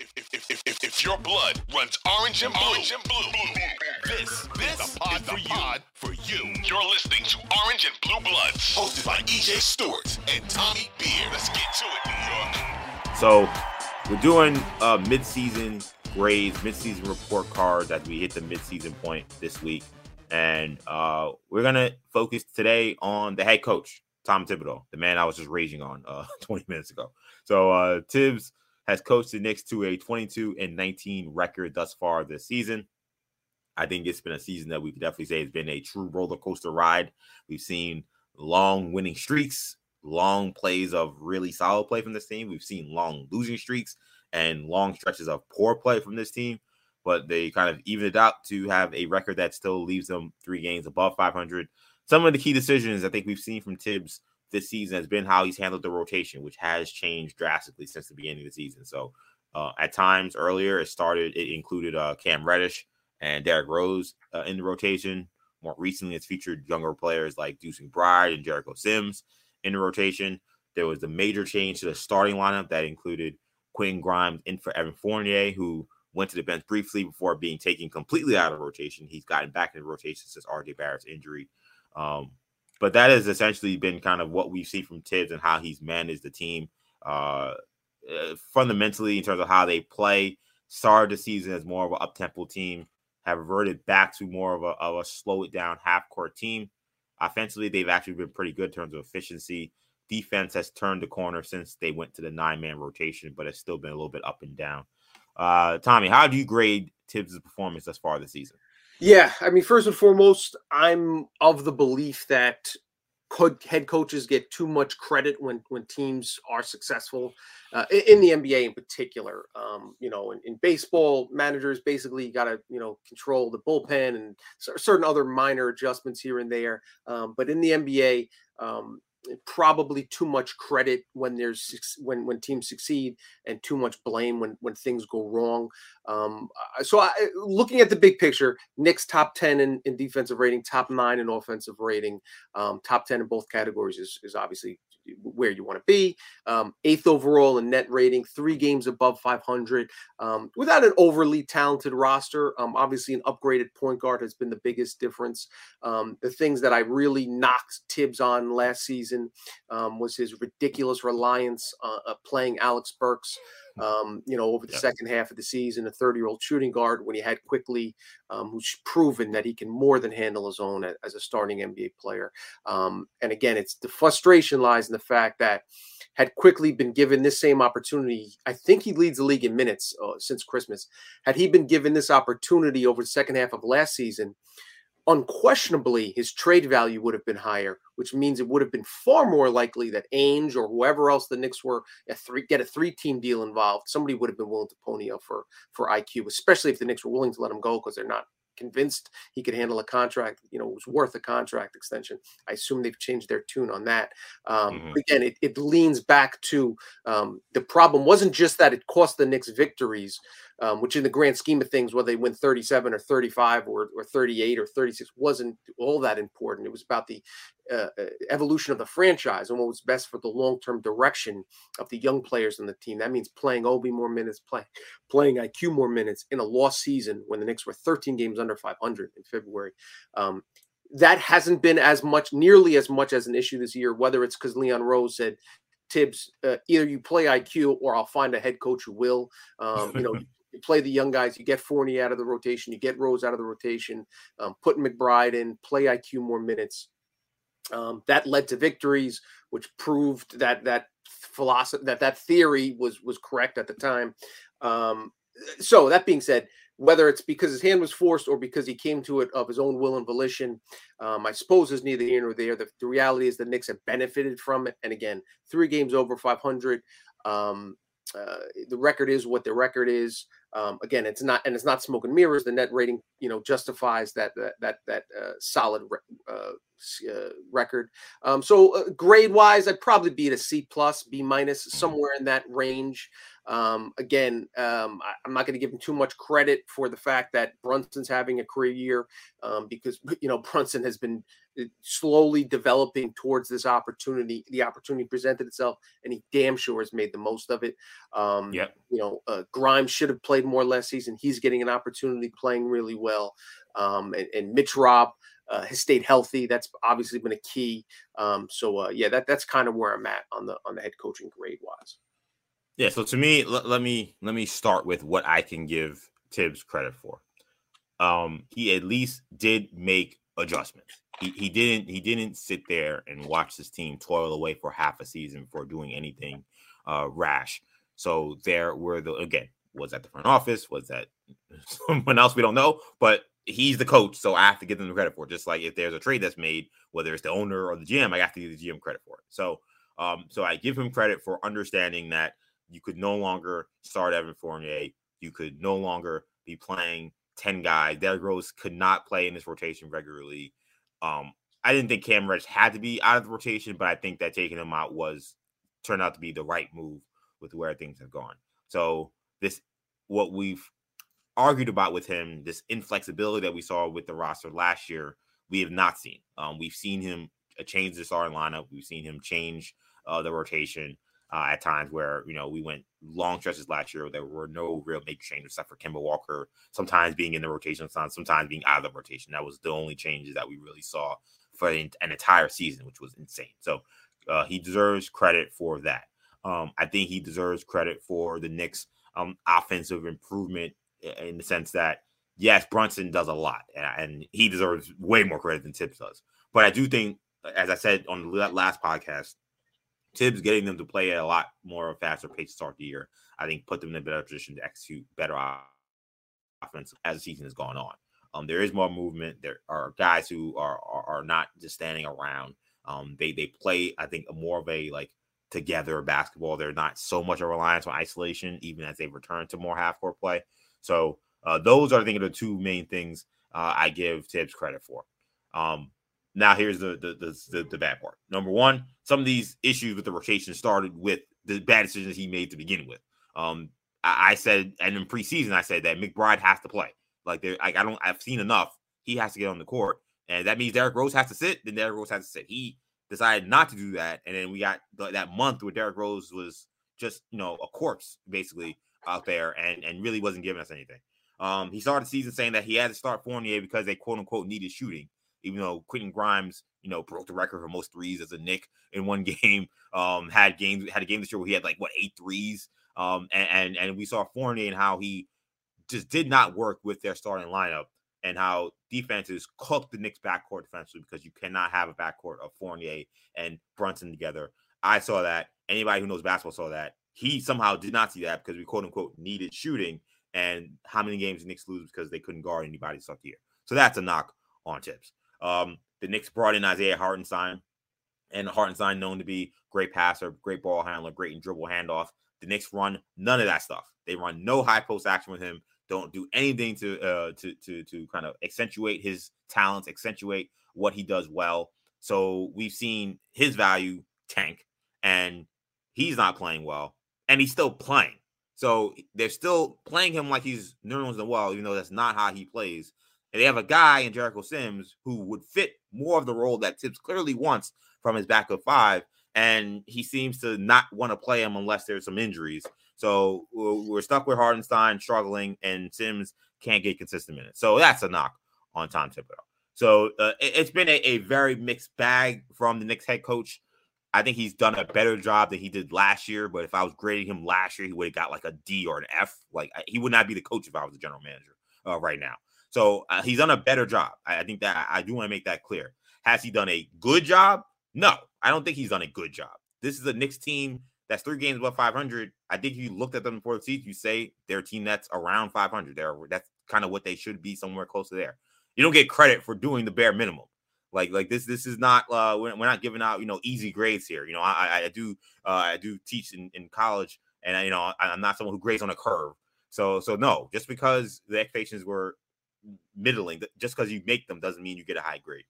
If, if, if, if, if your blood runs orange and blue, orange and blue, this, this is the pod, is the for, you. for you. You're listening to Orange and Blue Bloods, hosted by EJ Stewart and Tommy Beer. Let's get to it, New York. So we're doing uh, mid-season grades, mid-season report cards as we hit the mid-season point this week, and uh, we're gonna focus today on the head coach, Tom Thibodeau, the man I was just raging on uh, 20 minutes ago. So uh, Thibs has coached the Knicks to a 22 and 19 record thus far this season. I think it's been a season that we could definitely say has been a true roller coaster ride. We've seen long winning streaks, long plays of really solid play from this team. We've seen long losing streaks and long stretches of poor play from this team, but they kind of evened it out to have a record that still leaves them three games above 500. Some of the key decisions I think we've seen from Thibs this season has been how he's handled the rotation, which has changed drastically since the beginning of the season. So uh, at times earlier, it started, it included uh, Cam Reddish and Derrick Rose uh, in the rotation. More recently, it's featured younger players like Deuce McBride and Jericho Sims in the rotation. There was a major change to the starting lineup that included Quinn Grimes in for Evan Fournier, who went to the bench briefly before being taken completely out of rotation. He's gotten back in the rotation since RJ Barrett's injury. Um, but that has essentially been kind of what we see from Thibs and how he's managed the team uh, uh, fundamentally in terms of how they play. Started the season as more of an up tempo team, have reverted back to more of a, of a slow it down half court team. Offensively, they've actually been pretty good in terms of efficiency. Defense has turned the corner since they went to the nine man rotation, but it's still been a little bit up and down. Uh, Tommy, how do you grade Thibs' performance thus far this season? Yeah, I mean, first and foremost, I'm of the belief that could head coaches get too much credit when when teams are successful uh, in the NBA in particular. Um, you know, in, in, baseball, managers basically got to you know control the bullpen and certain other minor adjustments here and there. Um, but in the NBA, um, probably too much credit when there's when when teams succeed and too much blame when when things go wrong. Um, so I, looking at the big picture, Knicks top ten in, in defensive rating, top nine in offensive rating, um, top ten in both categories is is obviously where you want to be. Um, eighth overall in net rating, three games above 500. Um, without an overly talented roster, um, obviously an upgraded point guard has been the biggest difference. Um, the things that I really knocked Thibs on last season um, was his ridiculous reliance uh, uh, playing Alec Burks um, you know, over the yep. second half of the season, a 30 year old shooting guard when he had Quickley, um, who's proven that he can more than handle his own as a starting NBA player. Um, and again, it's the frustration lies in the fact that had Quickley been given this same opportunity, I think he leads the league in minutes uh, since Christmas. Had he been given this opportunity over the second half of last season, unquestionably his trade value would have been higher, which means it would have been far more likely that Ainge or whoever else the Knicks were a three, get a three team deal involved. Somebody would have been willing to pony up for for IQ, especially if the Knicks were willing to let him go because they're not convinced he could handle a contract, you know, was worth a contract extension. I assume they've changed their tune on that. Um, mm-hmm. Again, it, it leans back to um, the problem wasn't just that it cost the Knicks victories, um, which in the grand scheme of things, whether they win 37 or 35 or, or 38 or 36 wasn't all that important. It was about the uh, uh, evolution of the franchise and what was best for the long-term direction of the young players in the team. That means playing Obi more minutes, play, playing IQ more minutes in a lost season when the Knicks were 13 games under 500 in February. Um, that hasn't been as much, nearly as much as an issue this year. Whether it's because Leon Rose said Thibs, uh, either you play IQ or I'll find a head coach who will. Um, you know, you play the young guys, you get Fournier out of the rotation, you get Rose out of the rotation, um, put McBride in, play IQ more minutes. Um, that led to victories, which proved that that philosophy that that theory was was correct at the time. Um, so that being said, whether it's because his hand was forced or because he came to it of his own will and volition, um, I suppose is neither here nor there. The, the, reality is the Knicks have benefited from it. And again, three games over 500. Um, uh, the record is what the record is. Um, again, it's not, and it's not smoke and mirrors. The net rating, you know, justifies that that that that uh, solid uh, uh, record. Um, so uh, grade wise, I'd probably be at a C plus, B minus, somewhere in that range. Um, again, um, I, am not going to give him too much credit for the fact that Brunson's having a career year um, because you know Brunson has been slowly developing towards this opportunity. The opportunity presented itself, and he damn sure has made the most of it. Um, yeah, you know, uh, Grimes should have played more last season. He's getting an opportunity, playing really well. Um, and, and Mitch Rob uh, has stayed healthy. That's obviously been a key. Um, so uh, yeah, that that's kind of where I'm at on the on the head coaching grade wise. Yeah. So to me, l- let me let me start with what I can give Thibs credit for. Um, he at least did make adjustments. He, he didn't he didn't sit there and watch his team toil away for half a season for doing anything uh, rash. So there were the again was that the front office was that someone else we don't know, but he's the coach, so I have to give them the credit for it. Just like if there's a trade that's made, whether it's the owner or the GM, I have to give the GM credit for it. So um, so I give him credit for understanding that you could no longer start Evan Fournier. You could no longer be playing 10 guys. Derrick Rose could not play in this rotation regularly. Um, I didn't think Cam Reddish had to be out of the rotation, but I think that taking him out was turned out to be the right move with where things have gone. So this what we've argued about with him, this inflexibility that we saw with the roster last year, we have not seen. Um, we've seen him uh, change the starting lineup. We've seen him change uh, the rotation uh, at times where you know we went long stretches last year. There were no real major changes except for Kemba Walker sometimes being in the rotation, sometimes being out of the rotation. That was the only changes that we really saw for an, entire season, which was insane. So uh, he deserves credit for that. Um, I think he deserves credit for the Knicks' um, offensive improvement in the sense that yes, Brunson does a lot, and he deserves way more credit than Thibs does. But I do think, as I said on the last podcast, Thibs getting them to play at a lot more of faster pace to start the year, I think put them in a better position to execute better offense as the season has gone on. Um, there is more movement. There are guys who are are, are not just standing around. Um, they they play, I think, more of a like together basketball. They're not so much a reliance on isolation, even as they return to more half court play. So uh, those are, I think, the two main things uh, I give Thibs credit for. Um, now here's the the, the the, the bad part. Number one, some of these issues with the rotation started with the bad decisions he made to begin with. Um, I, I said, and in preseason, I said that McBride has to play. Like, there, I don't, I've seen enough. He has to get on the court, and that means Derrick Rose has to sit. Then Derrick Rose has to sit. He decided not to do that, and then we got that month where Derrick Rose was just, you know, a corpse basically out there, and and really wasn't giving us anything. Um, he started the season saying that he had to start Fournier because they quote unquote needed shooting even though Quentin Grimes, you know, broke the record for most threes as a Knick in one game. Um, had games had a game this year where he had like what eight threes. Um, and and, and we saw Fournier and how he just did not work with their starting lineup and how defenses cooked the Knicks backcourt defensively because you cannot have a backcourt of Fournier and Brunson together. I saw that. Anybody who knows basketball saw that. He somehow did not see that because we quote unquote needed shooting. And how many games the Knicks lose because they couldn't guard anybody stuff here. So that's a knock on Thibs. Um, the Knicks brought in Isaiah Hartenstein, and Hartenstein known to be great passer, great ball handler, great in dribble handoff. The Knicks run none of that stuff. They run no high post action with him. Don't do anything to uh, to to to kind of accentuate his talents, accentuate what he does well. So we've seen his value tank, and he's not playing well, and he's still playing. So they're still playing him like he's the well, even though that's not how he plays. And they have a guy in Jericho Sims who would fit more of the role that Thibs clearly wants from his backup five. And he seems to not want to play him unless there's some injuries. So we're stuck with Hartenstein struggling, and Sims can't get consistent minutes. So that's a knock on Tom Thibodeau. So uh, it, has been a, a, very mixed bag from the Knicks head coach. I think he's done a better job than he did last year. But if I was grading him last year, he would have got like a D or an F. Like he would not be the coach if I was the general manager uh, right now. So uh, he's done a better job. I, I think that I do want to make that clear. Has he done a good job? No, I don't think he's done a good job. This is a Knicks team that's three games above 500. I think you looked at them before the season, you say they're a team that's around 500. They're, that's kind of what they should be, somewhere close to there. You don't get credit for doing the bare minimum. Like like this this is not uh we're, we're not giving out you know easy grades here. You know I I do uh, I do teach in, in college and I, you know I'm not someone who grades on a curve. So so no, just because the expectations were middling, just because you make them doesn't mean you get a high grade.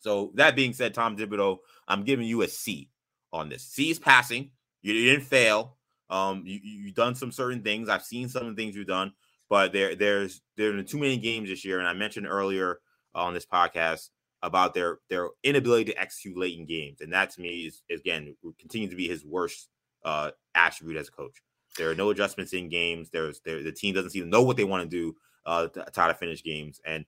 So that being said, Tom Thibodeau, I'm giving you a C on this. C is passing. You, you didn't fail. Um, you you've done some certain things. I've seen some of the things you've done, but there there's there too many games this year. And I mentioned earlier on this podcast about their their inability to execute late in games, and that to me is again continues to be his worst uh, attribute as a coach. There are no adjustments in games. There's there, the team doesn't seem to know what they want to do uh, to to finish games, and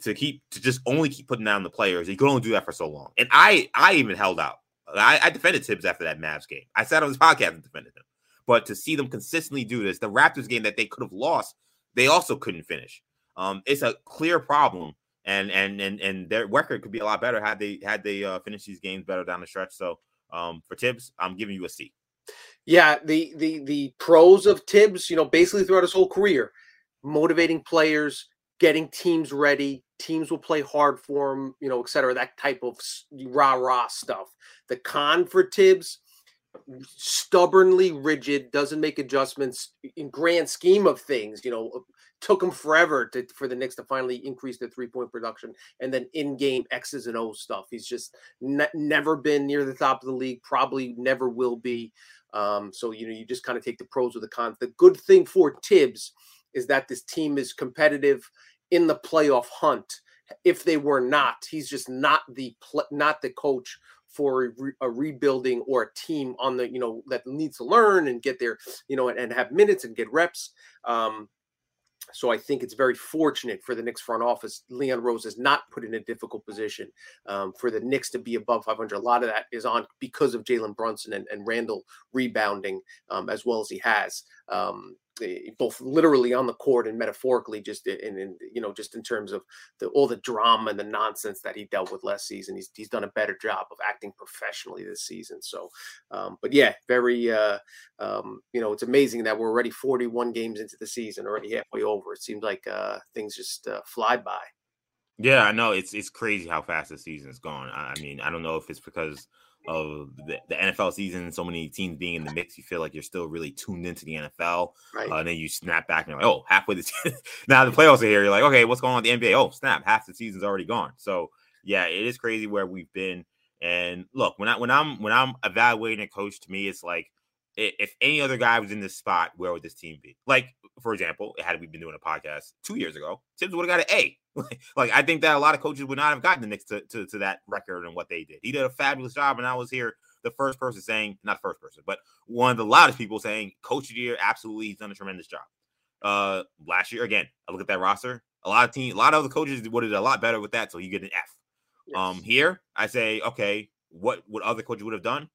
to keep to just only keep putting down the players. You can only do that for so long. And I I even held out. I, I defended Thibs after that Mavs game. I sat on this podcast and defended him. But to see them consistently do this, the Raptors game that they could have lost, they also couldn't finish. Um, it's a clear problem, and and and and their record could be a lot better had they had they uh, finished these games better down the stretch. So um, for Thibs, I'm giving you a C. Yeah, the the the pros of Thibs, you know, basically throughout his whole career, motivating players, getting teams ready. Teams will play hard for him, you know, et cetera. That type of rah rah stuff. The con for Thibs, stubbornly rigid, doesn't make adjustments in grand scheme of things. You know, took him forever to, for the Knicks to finally increase their three point production, and then in game X's and O's stuff. He's just ne- never been near the top of the league. Probably never will be. Um, so you know, you just kind of take the pros with the cons. The good thing for Thibs is that this team is competitive in the playoff hunt. If they were not, he's just not the not the coach for a, re- a, rebuilding or a team on the you know that needs to learn and get there you know and, and have minutes and get reps. Um, so I think it's very fortunate for the Knicks front office. Leon Rose is not put in a difficult position um, for the Knicks to be above 500. A lot of that is on because of Jalen Brunson and, and Randle rebounding um, as well as he has. Um, Eh, both literally on the court and metaphorically just in, in you know just in terms of the all the drama and the nonsense that he dealt with last season. He's, he's done a better job of acting professionally this season. So um, but yeah very uh, um, you know it's amazing that we're already 41 games into the season already halfway over. It seems like uh, things just uh, fly by. Yeah i know. It's it's crazy how fast the season is gone. I mean i don't know if it's because of the, the, NFL season, so many teams being in the mix, you feel like you're still really tuned into the NFL. Right. Uh, and then you snap back and you're like, oh, halfway the now the playoffs are here. You're like, okay, what's going on with the NBA? Oh, snap, half the season's already gone. So yeah, it is crazy where we've been. And look, when I when I'm when I'm evaluating a coach, to me, it's like if any other guy was in this spot, where would this team be? Like, for example, had we been doing a podcast two years ago, Thibs would have got an A. like, I think that a lot of coaches would not have gotten the Knicks to, to, to, that record and what they did. He did a fabulous job, and I was here the first person saying, not first person, but one of the loudest people saying, Coach of the year, absolutely, he's done a tremendous job. Uh, last year, again, I look at that roster. A lot of team, a lot of the coaches would have did a lot better with that, so you get an F. Yes. Um, here I say, okay, what what other coaches would have done?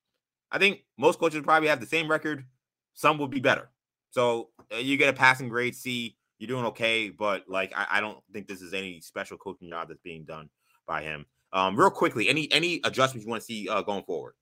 I think most coaches probably have the same record. Some would be better. So uh, you get a passing grade C. You're doing okay, but like I, I, don't think this is any special coaching job that's being done by him. Um, real quickly, any any adjustments you want to see uh, going forward?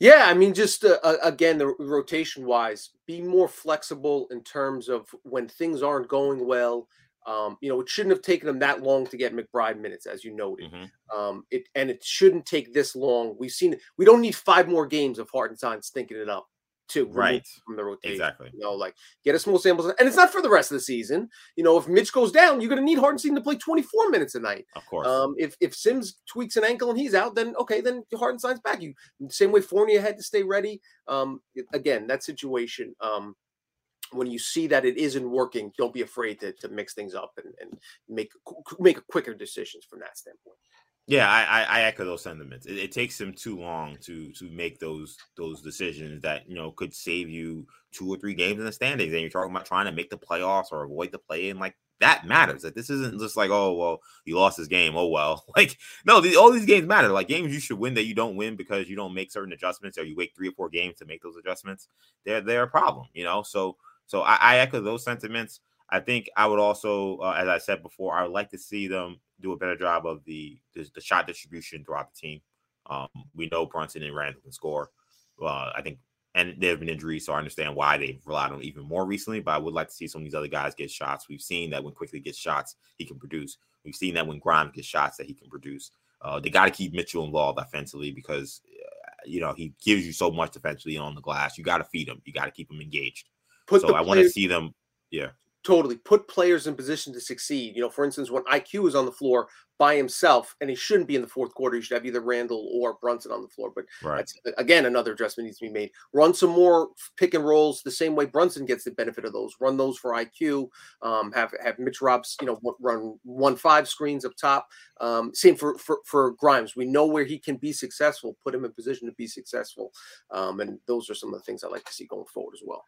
Yeah, I mean, just uh, again, the rotation wise, be more flexible in terms of when things aren't going well. Um, you know, it shouldn't have taken them that long to get McBride minutes, as you noted. Mm-hmm. Um, it and it shouldn't take this long. We've seen we don't need five more games of Hartenstein stinking it up to right from the rotation. Exactly. You know, like get a small sample, and it's not for the rest of the season. You know, if Mitch goes down, you're going to need Hartenstein to play 24 minutes a night. Of course. Um, if if Sims tweaks an ankle and he's out, then okay, then Hartenstein's back. You same way Fournier had to stay ready. Um, again, that situation. Um, when you see that it isn't working, don't be afraid to, to mix things up and, and make make quicker decisions from that standpoint. Yeah, I, I, echo those sentiments. It, it, takes them too long to to make those those decisions that you know could save you two or three games in the standings. And you're talking about trying to make the playoffs or avoid the play in like that matters. That this isn't just like, oh well, he lost his game. Oh well, like no, all these games matter. Like games you should win that you don't win because you don't make certain adjustments or you wait three or four games to make those adjustments. They're they're a problem, you know. So so I, I echo those sentiments. I think I would also, uh, as I said before, I would like to see them do a better job of the the, the shot distribution throughout the team. Um, we know Brunson and Randle can score. Uh, I think and there have been injuries, so I understand why they've relied on even more recently. But I would like to see some of these other guys get shots. We've seen that when Quickley gets shots, he can produce. We've seen that when Grimes gets shots, that he can produce. Uh, they got to keep Mitchell involved offensively because uh, you know he gives you so much defensively on the glass. You got to feed him. You got to keep him engaged. Put so I want to see them. Yeah totally put players in position to succeed. You know, for instance, when IQ is on the floor by himself, and he shouldn't be in the fourth quarter, you should have either Randle or Brunson on the floor. But right. again, another adjustment needs to be made. Run some more pick and rolls the same way Brunson gets the benefit of those. Run those for IQ. Um, have have Mitch Robs, you know, run one five screens up top. Um, same for, for for Grimes. We know where he can be successful. Put him in position to be successful. Um, and those are some of the things I like to see going forward as well.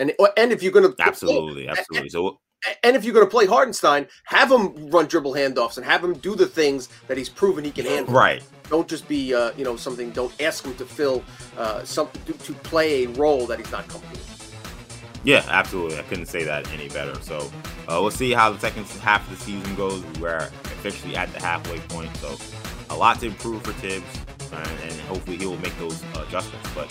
And and if you're going to absolutely, play, absolutely, so and if you're going to play Hartenstein, have him run dribble handoffs and have him do the things that he's proven he can handle. Right. Don't just be, uh, you know, something. Don't ask him to fill uh, something to, to play a role that he's not comfortable. With. Yeah, absolutely. I couldn't say that any better. So uh, we'll see how the second half of the season goes. We're officially at the halfway point, so a lot to improve for Thibs, and, and hopefully he will make those adjustments. But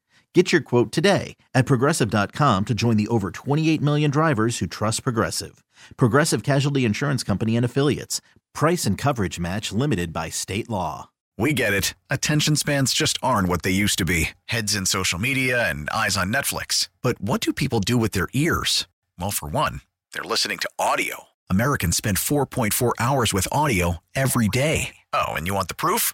Get your quote today at progressive.com to join the over 28 million drivers who trust Progressive. Progressive Casualty Insurance Company and Affiliates. Price and coverage match limited by state law. We get it. Attention spans just aren't what they used to be heads in social media and eyes on Netflix. But what do people do with their ears? Well, for one, they're listening to audio. Americans spend 4.4 hours with audio every day. Oh, and you want the proof?